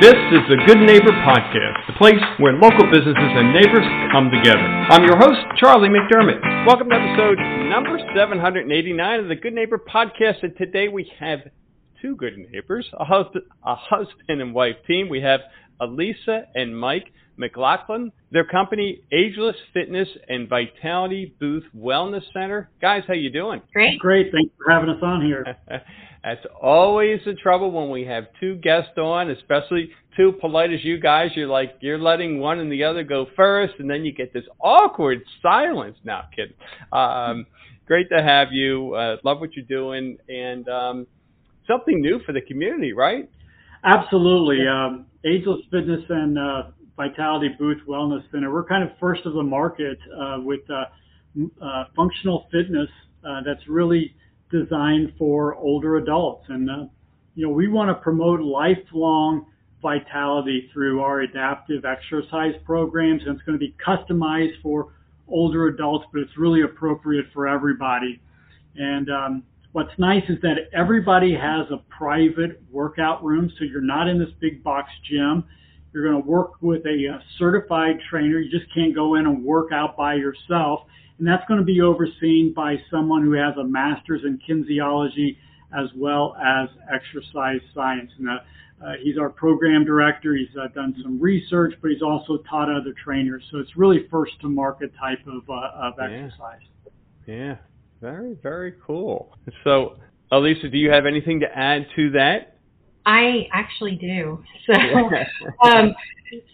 This is the Good Neighbor Podcast, the place where local businesses and neighbors come together. I'm your host, Charlie McDermott. Welcome to episode number 789 of the Good Neighbor Podcast. And today we have two good neighbors, a husband, a husband and wife team. We have Elisa and Mike McLaughlin. Their company, Ageless Fitness and Vitality Booth Wellness Center. Guys, how you doing? Great. Great. Thanks for having us on here. That's always the trouble when we have two guests on, especially two polite as you guys. You're like you're letting one and the other go first, and then you get this awkward silence. Now, kid, Um, great to have you. Uh, love what you're doing, and um, something new for the community, right? Absolutely. Um, Ageless Fitness and uh, Vitality Booth Wellness Center. We're kind of first of the market uh, with uh, uh, functional fitness uh, that's really designed for older adults. And, uh, you know, we want to promote lifelong vitality through our adaptive exercise programs. And it's going to be customized for older adults, but it's really appropriate for everybody. And um, what's nice is that everybody has a private workout room. So you're not in this big box gym. You're going to work with a, a certified trainer. You just can't go in and work out by yourself and that's going to be overseen by someone who has a master's in kinesiology as well as exercise science. And uh, uh, he's our program director. He's uh, done some research, but he's also taught other trainers. So it's really first to market type of, uh, of exercise. Yeah. yeah, very, very cool. So, Elisa, do you have anything to add to that? I actually do. So, um,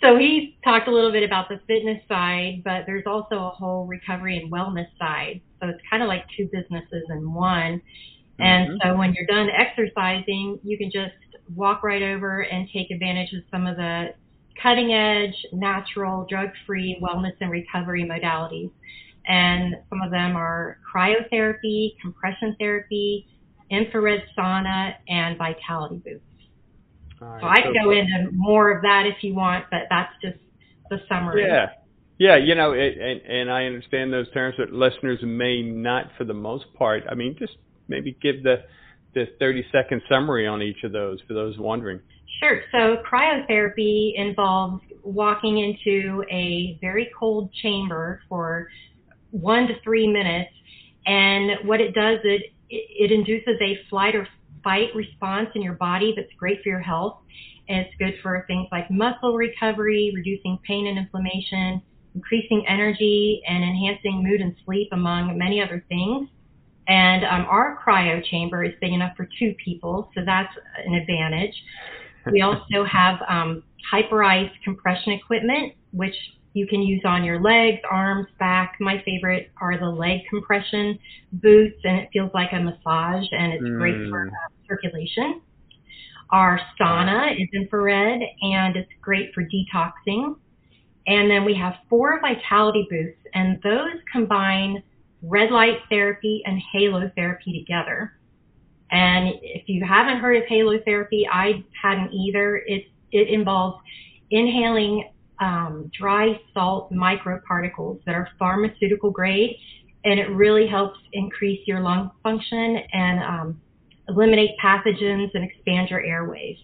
so he talked a little bit about the fitness side, but there's also a whole recovery and wellness side. So it's kind of like two businesses in one. And mm-hmm. so when you're done exercising, you can just walk right over and take advantage of some of the cutting edge, natural, drug free wellness and recovery modalities. And some of them are cryotherapy, compression therapy, infrared sauna, and vitality boosts. Right, so I can go into more of that if you want, but that's just the summary. Yeah. Yeah, you know, it, and, and I understand those terms but listeners may not, for the most part. I mean, just maybe give the the 30 second summary on each of those for those wondering. Sure. So cryotherapy involves walking into a very cold chamber for one to three minutes, and what it does it it induces a flight or fight response in your body that's great for your health. And it's good for things like muscle recovery, reducing pain and inflammation, increasing energy, and enhancing mood and sleep, among many other things. And um, our cryo chamber is big enough for two people, so that's an advantage. We also have um, Hyperice compression equipment, which you can use on your legs, arms, back. My favorite are the leg compression boots, and it feels like a massage, and it's mm. great for uh, circulation. Our sauna is infrared, and it's great for detoxing. And then we have four vitality booths, and those combine red light therapy and halo therapy together. And if you haven't heard of halo therapy, I hadn't either. It it involves inhaling um, dry salt microparticles that are pharmaceutical grade, and it really helps increase your lung function and um, eliminate pathogens and expand your airways.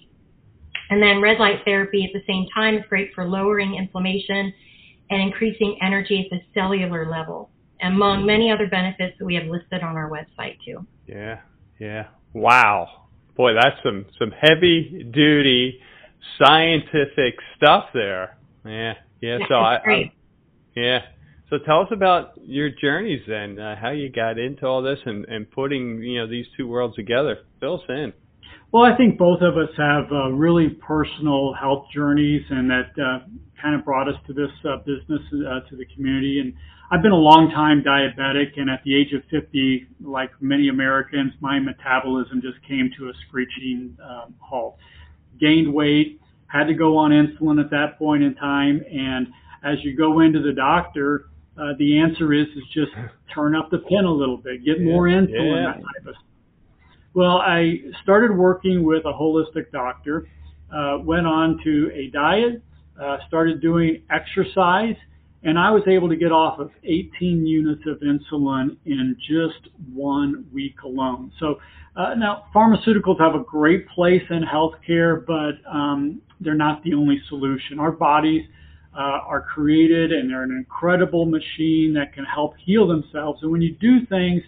And then red light therapy at the same time is great for lowering inflammation and increasing energy at the cellular level, among many other benefits that we have listed on our website too. Yeah, yeah. Wow. Boy, that's some some heavy duty scientific stuff there. Yeah, yeah. So I, I, yeah. So tell us about your journeys then, uh, how you got into all this and, and putting you know these two worlds together. Fill us in. Well, I think both of us have uh, really personal health journeys, and that uh, kind of brought us to this uh, business, uh, to the community. And I've been a long time diabetic, and at the age of 50, like many Americans, my metabolism just came to a screeching um, halt. Gained weight, had to go on insulin at that point in time. And as you go into the doctor, uh, the answer is is just turn up the pin a little bit, get more insulin, yeah. that type of. Well, I started working with a holistic doctor, uh, went on to a diet, uh, started doing exercise, and I was able to get off of 18 units of insulin in just one week alone. So uh, now pharmaceuticals have a great place in healthcare, but um, they're not the only solution. Our bodies uh, are created and they're an incredible machine that can help heal themselves. And when you do things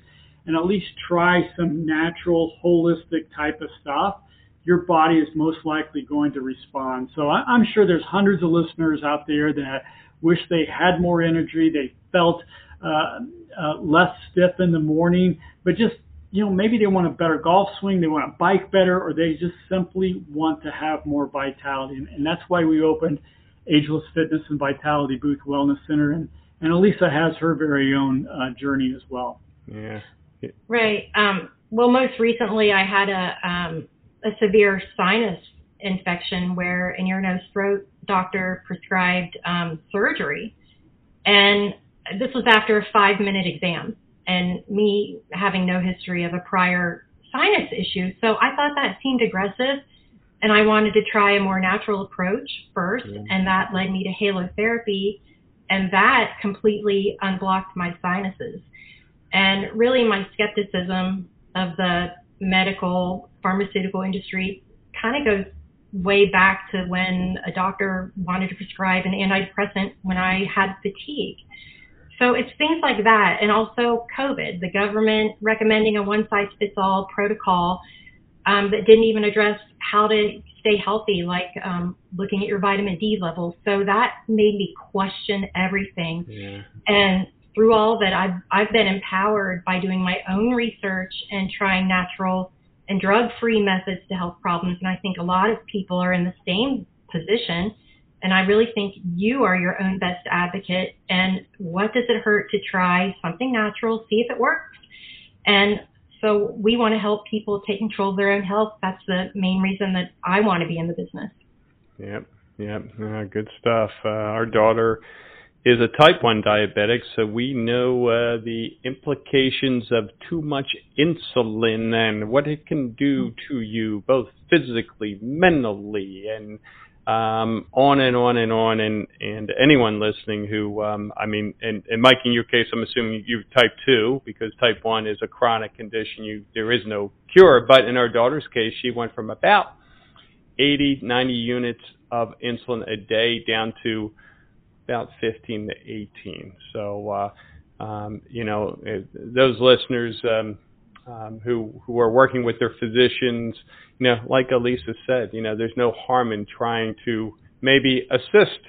and at least try some natural, holistic type of stuff, your body is most likely going to respond. So I, I'm sure there's hundreds of listeners out there that wish they had more energy, they felt uh, uh, less stiff in the morning, but just you know maybe they want a better golf swing, they want to bike better, or they just simply want to have more vitality, and, and that's why we opened Ageless Fitness and Vitality Booth Wellness Center, and and Elisa has her very own uh, journey as well. Yeah. Right. Um, well, most recently I had a um, a severe sinus infection where an ear, nose, throat doctor prescribed um, surgery, and this was after a five minute exam, and me having no history of a prior sinus issue. So I thought that seemed aggressive, and I wanted to try a more natural approach first, and that led me to halotherapy, and that completely unblocked my sinuses. And really, my skepticism of the medical pharmaceutical industry kind of goes way back to when a doctor wanted to prescribe an antidepressant when I had fatigue. So it's things like that. And also COVID, the government recommending a one size fits all protocol um, that didn't even address how to stay healthy, like um, looking at your vitamin D levels. So that made me question everything. Yeah. And through all of it, I've, I've been empowered by doing my own research and trying natural and drug free methods to health problems. And I think a lot of people are in the same position. And I really think you are your own best advocate. And what does it hurt to try something natural, see if it works? And so we want to help people take control of their own health. That's the main reason that I want to be in the business. Yep, yep, uh, good stuff. Uh, our daughter is a type 1 diabetic, so we know uh, the implications of too much insulin and what it can do to you, both physically, mentally, and um, on and on and on. And, and anyone listening who, um, I mean, and, and Mike, in your case, I'm assuming you've type 2 because type 1 is a chronic condition. You, there is no cure. But in our daughter's case, she went from about 80, 90 units of insulin a day down to about 15 to 18. So, uh, um, you know, those listeners um, um, who who are working with their physicians, you know, like Elisa said, you know, there's no harm in trying to maybe assist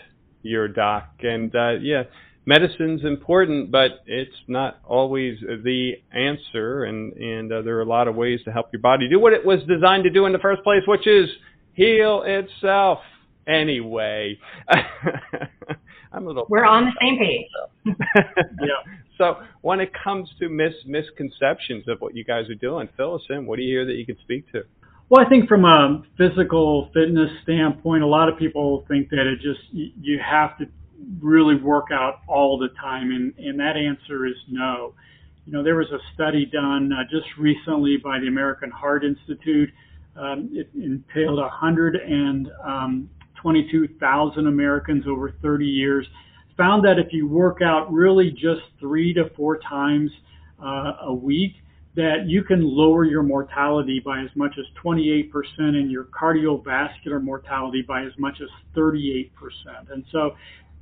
your doc. And uh, yeah, medicine's important, but it's not always the answer. And and uh, there are a lot of ways to help your body do what it was designed to do in the first place, which is heal itself anyway. I'm a little. We're on the same page. yeah. So when it comes to mis misconceptions of what you guys are doing, fill us in. What do you hear that you can speak to? Well, I think from a physical fitness standpoint, a lot of people think that it just you have to really work out all the time, and and that answer is no. You know, there was a study done uh, just recently by the American Heart Institute. Um, it entailed 100 and um, 22,000 Americans over 30 years, found that if you work out really just three to four times uh, a week, that you can lower your mortality by as much as 28% and your cardiovascular mortality by as much as 38%. And so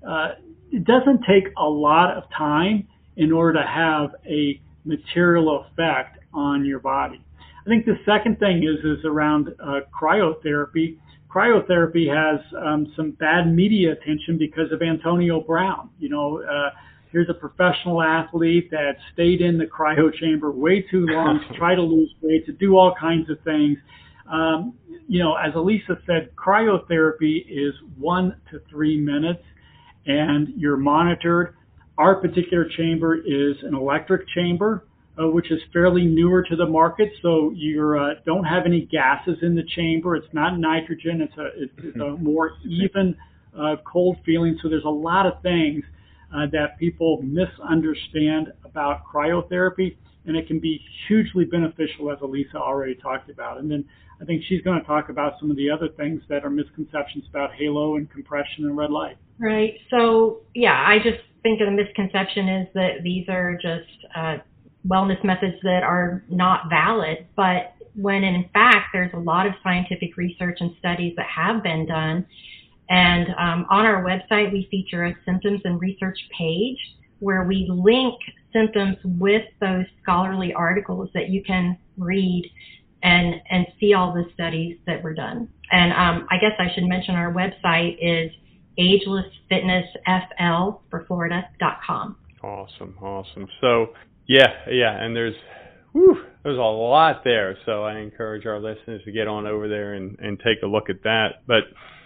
uh, it doesn't take a lot of time in order to have a material effect on your body. I think the second thing is is around uh, cryotherapy cryotherapy has um, some bad media attention because of Antonio Brown. You know, uh, here's a professional athlete that stayed in the cryo chamber way too long to try to lose weight, to do all kinds of things. Um, you know, as Elisa said, cryotherapy is one to three minutes, and you're monitored. Our particular chamber is an electric chamber uh, which is fairly newer to the market. So you uh, don't have any gases in the chamber. It's not nitrogen. It's a, it's a mm-hmm. more even uh, cold feeling. So there's a lot of things uh, that people misunderstand about cryotherapy, and it can be hugely beneficial, as Elisa already talked about. And then I think she's going to talk about some of the other things that are misconceptions about halo and compression and red light. Right. So yeah, I just think the misconception is that these are just uh, wellness methods that are not valid, but when in fact there's a lot of scientific research and studies that have been done. And um, on our website, we feature a symptoms and research page where we link symptoms with those scholarly articles that you can read and and see all the studies that were done. And um, I guess I should mention our website is agelessfitnessfl for Florida.com. Awesome, awesome. So yeah, yeah, and there's whew, there's a lot there. So I encourage our listeners to get on over there and, and take a look at that. But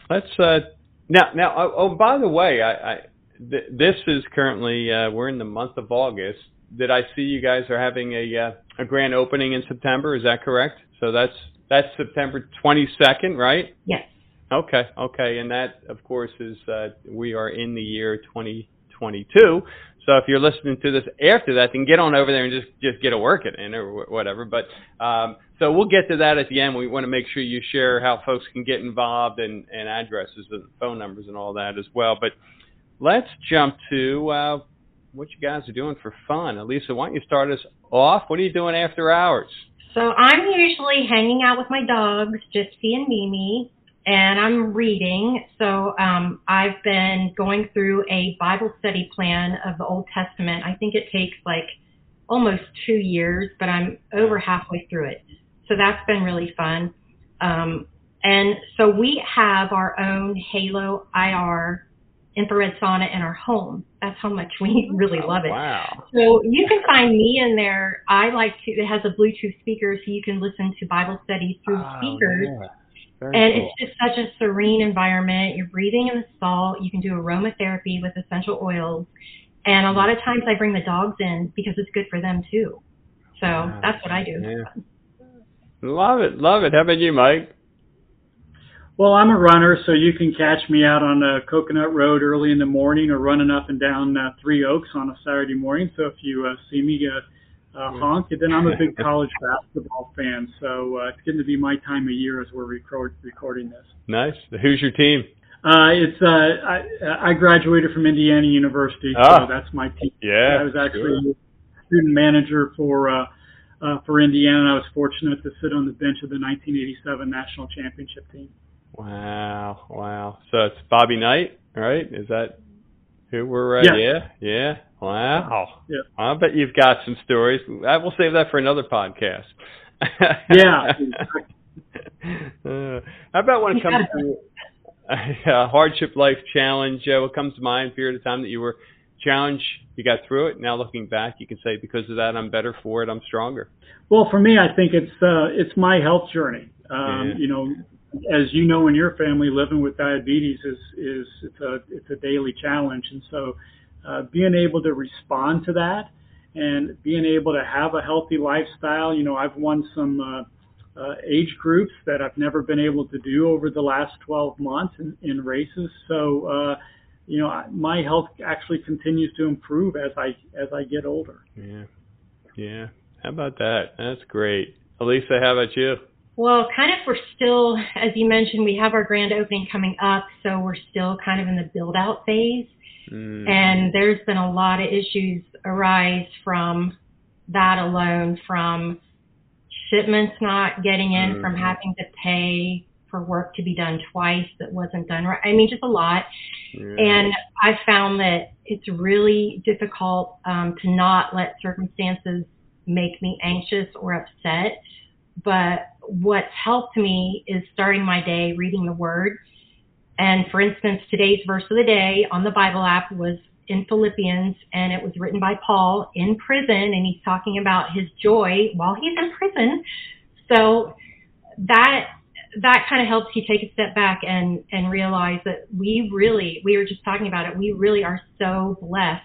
let's uh, now now oh, oh by the way, I, I th- this is currently uh, we're in the month of August. Did I see you guys are having a uh, a grand opening in September? Is that correct? So that's that's September 22nd, right? Yes. Okay, okay, and that of course is uh, we are in the year 2022. So if you're listening to this after that, then get on over there and just just get a workout in or whatever. But um, so we'll get to that at the end. We want to make sure you share how folks can get involved and, and addresses and phone numbers and all that as well. But let's jump to uh, what you guys are doing for fun. Elisa, why don't you start us off? What are you doing after hours? So I'm usually hanging out with my dogs, Gypsy and Mimi, and I'm reading. So um, I've been going through a Bible study plan of the Old Testament. I think it takes like almost two years, but I'm over halfway through it. So that's been really fun. Um, and so we have our own Halo IR infrared sauna in our home. That's how much we really oh, love it. Wow. So you can find me in there. I like to, it has a Bluetooth speaker so you can listen to Bible studies through Oh, speakers. yeah. Very And cool. it's just such a serene environment. You're breathing in the salt. You can do aromatherapy with essential oils. And a lot of times I bring the dogs in because it's good for them too. So Wow. that's what I do. Yeah. Love it, love it. How about you, Mike? Well, I'm a runner, so you can catch me out on uh, Coconut Road early in the morning or running up and down uh, Three Oaks on a Saturday morning. So if you uh, see me, uh, uh, honk. And then I'm a big college basketball fan, so uh, it's getting to be my time of year as we're record- recording this. Nice. Who's your team? Uh, it's uh, I, I graduated from Indiana University, Ah. so that's my team. Yeah. I was actually student manager for uh, uh, for Indiana. and I was fortunate to sit on the bench of the 1987 national championship team. Wow, wow. So it's Bobby Knight, right? Is that who we're? Uh, Yeah. yeah, yeah. Wow. Yeah. I bet you've got some stories. I will save that for another podcast. Yeah. uh, how about when it comes to a hardship life challenge? Uh, what comes to mind? Period of time that you were challenged, you got through it. Now looking back, you can say because of that, I'm better for it. I'm stronger. Well, for me, I think it's uh, it's my health journey. Um, Yeah. You know, as you know, in your family, living with diabetes is is it's a it's a daily challenge, and so uh, being able to respond to that and being able to have a healthy lifestyle. You know, I've won some uh, uh, age groups that I've never been able to do over the last 12 months in, in races. So, uh, you know, my health actually continues to improve as I as I get older. Yeah, yeah. How about that? That's great. Elisa, how about you? Well, kind of we're still, as you mentioned, we have our grand opening coming up, so we're still kind of in the build out phase. Mm. And there's been a lot of issues arise from that alone, from shipments not getting in, from Mhm. having to pay for work to be done twice that wasn't done right. I mean, just a lot. Yeah. And I found that it's really difficult um, to not let circumstances make me anxious or upset. But what's helped me is starting my day reading the Word. And for instance, today's verse of the day on the Bible app was in Philippians, and it was written by Paul in prison, and he's talking about his joy while he's in prison. So that that kind of helps you take a step back and and realize that we really we were just talking about it we really are so blessed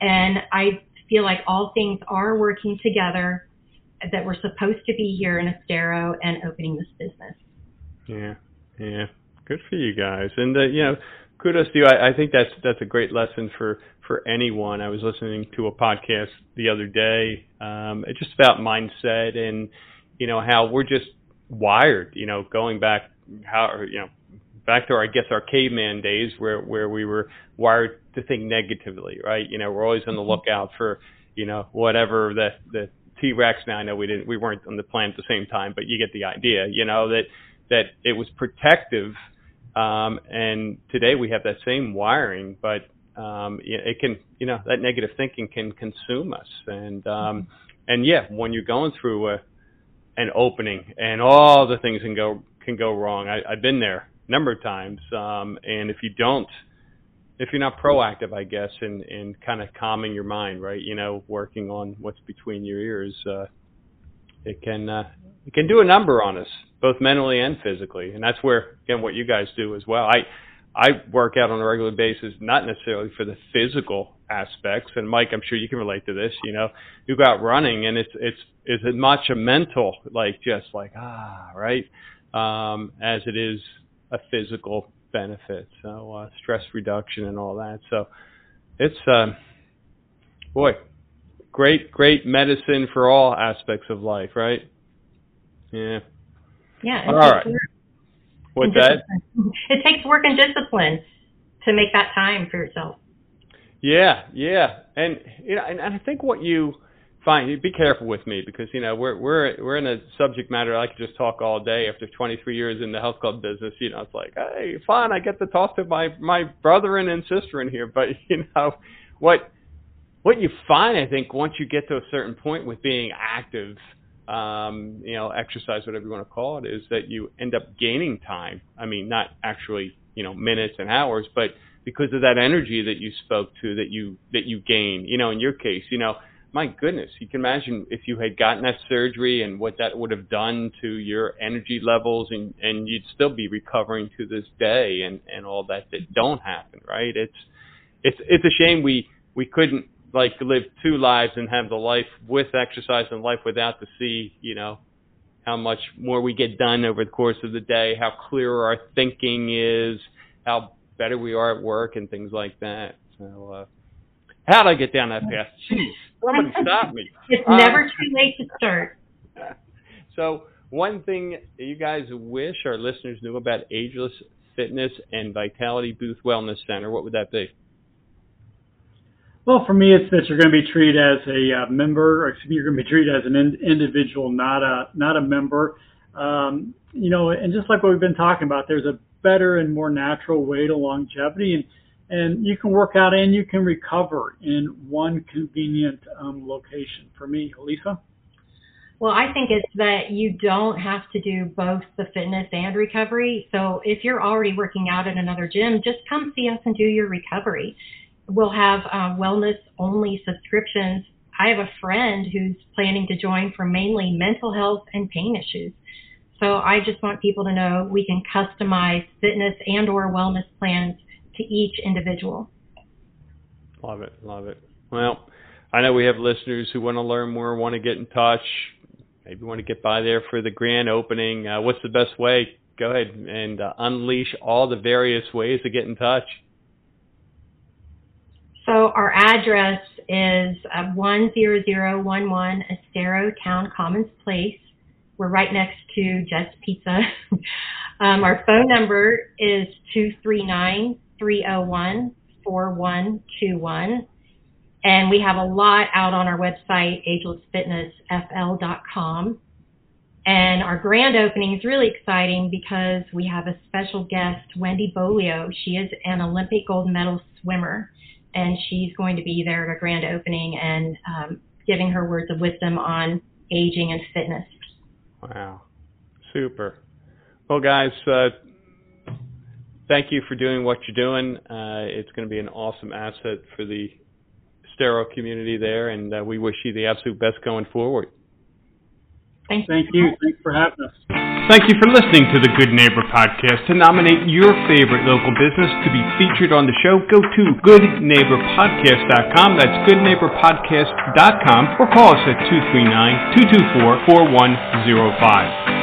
and i feel like all things are working together that we're supposed to be here in estero and opening this business Yeah, yeah. Good for you guys, and uh, you know, kudos to you. I, I think that's that's a great lesson for for anyone. I was listening to a podcast the other day, um, it's just about mindset and you know how we're just wired. You know, going back how you know back to our, I guess, our caveman days where where we were wired to think negatively, right? You know, we're always on the mm-hmm. lookout for, you know, whatever the the T Rex. Now I know we didn't, we weren't on the planet at the same time, but you get the idea. You know that that it was protective, um, and today we have that same wiring, but um, it can, you know, that negative thinking can consume us, and um, and yeah, when you're going through a an opening and all the things can go can go wrong. I, I've been there a number of times, um, and if you don't, if you're not proactive, I guess, in in kind of calming your mind, right? You know, working on what's between your ears, uh, it can uh, it can do a number on us, both mentally and physically, and that's where again what you guys do as well. I I work out on a regular basis, not necessarily for the physical aspects. And Mike, I'm sure you can relate to this. You know, you go out running, and it's it's it's as much a mental, like just like ah, right, um, as it is a physical benefit. So uh, stress reduction and all that. So it's um, boy, great great medicine for all aspects of life, right? Yeah. Yeah. All right. What's that? It takes work and discipline to make that time for yourself. Yeah, yeah, and you know, and, and I think what you find, be careful with me because you know we're we're we're in a subject matter I could just talk all day. After 23 years in the health club business, you know, it's like, hey, fine, I get to talk to my my brother and sister in here, but you know, what what you find, I think, once you get to a certain point with being active um, you know, exercise, whatever you want to call it, is that you end up gaining time. I mean, not actually, you know, minutes and hours, but because of that energy that you spoke to, that you that you gain. You know, in your case, you know, my goodness, you can imagine if you had gotten that surgery and what that would have done to your energy levels, and and you'd still be recovering to this day, and and all that that don't happen, right? It's it's it's a shame we we couldn't like live two lives and have the life with exercise and life without to see, you know, how much more we get done over the course of the day, how clear our thinking is, how better we are at work and things like that. So, uh, how did I get down that path? Jeez, somebody stop me. It's uh, never too late to start. So, one thing you guys wish our listeners knew about Ageless Fitness and Vitality Booth Wellness Center, what would that be? Well, for me, it's that you're going to be treated as a uh, member, or excuse me, you're going to be treated as an in- individual, not a not a member. Um, you know, and just like what we've been talking about, there's a better and more natural way to longevity, and and you can work out and you can recover in one convenient um, location. For me, Lisa. Well, I think it's that you don't have to do both the fitness and recovery. So if you're already working out at another gym, just come see us and do your recovery we'll have uh, wellness only subscriptions. I have a friend who's planning to join for mainly mental health and pain issues. So I just want people to know we can customize fitness and or wellness plans to each individual. Love it, love it. Well, I know we have listeners who want to learn more, want to get in touch, maybe want to get by there for the grand opening. Uh, what's the best way? Go ahead and uh, unleash all the various ways to get in touch. So our address is uh, 10011 Estero Town Commons Place. We're right next to Jet's Pizza. um, our phone number is 239-301-4121. And we have a lot out on our website, agelessfitnessfl.com. And our grand opening is really exciting because we have a special guest, Wendy Boglioli. She is an Olympic gold medal swimmer and she's going to be there at our grand opening and um, giving her words of wisdom on aging and fitness. Wow, super. Well, guys, uh, thank you for doing what you're doing. Uh, it's going to be an awesome asset for the Estero community there, and uh, we wish you the absolute best going forward. Thank, you. Thank you. Thanks for having us. Thank you for listening to the Good Neighbor Podcast. To nominate your favorite local business to be featured on the show, go to goodneighborpodcast.com. That's goodneighborpodcast.com or call us at 239 224 4105.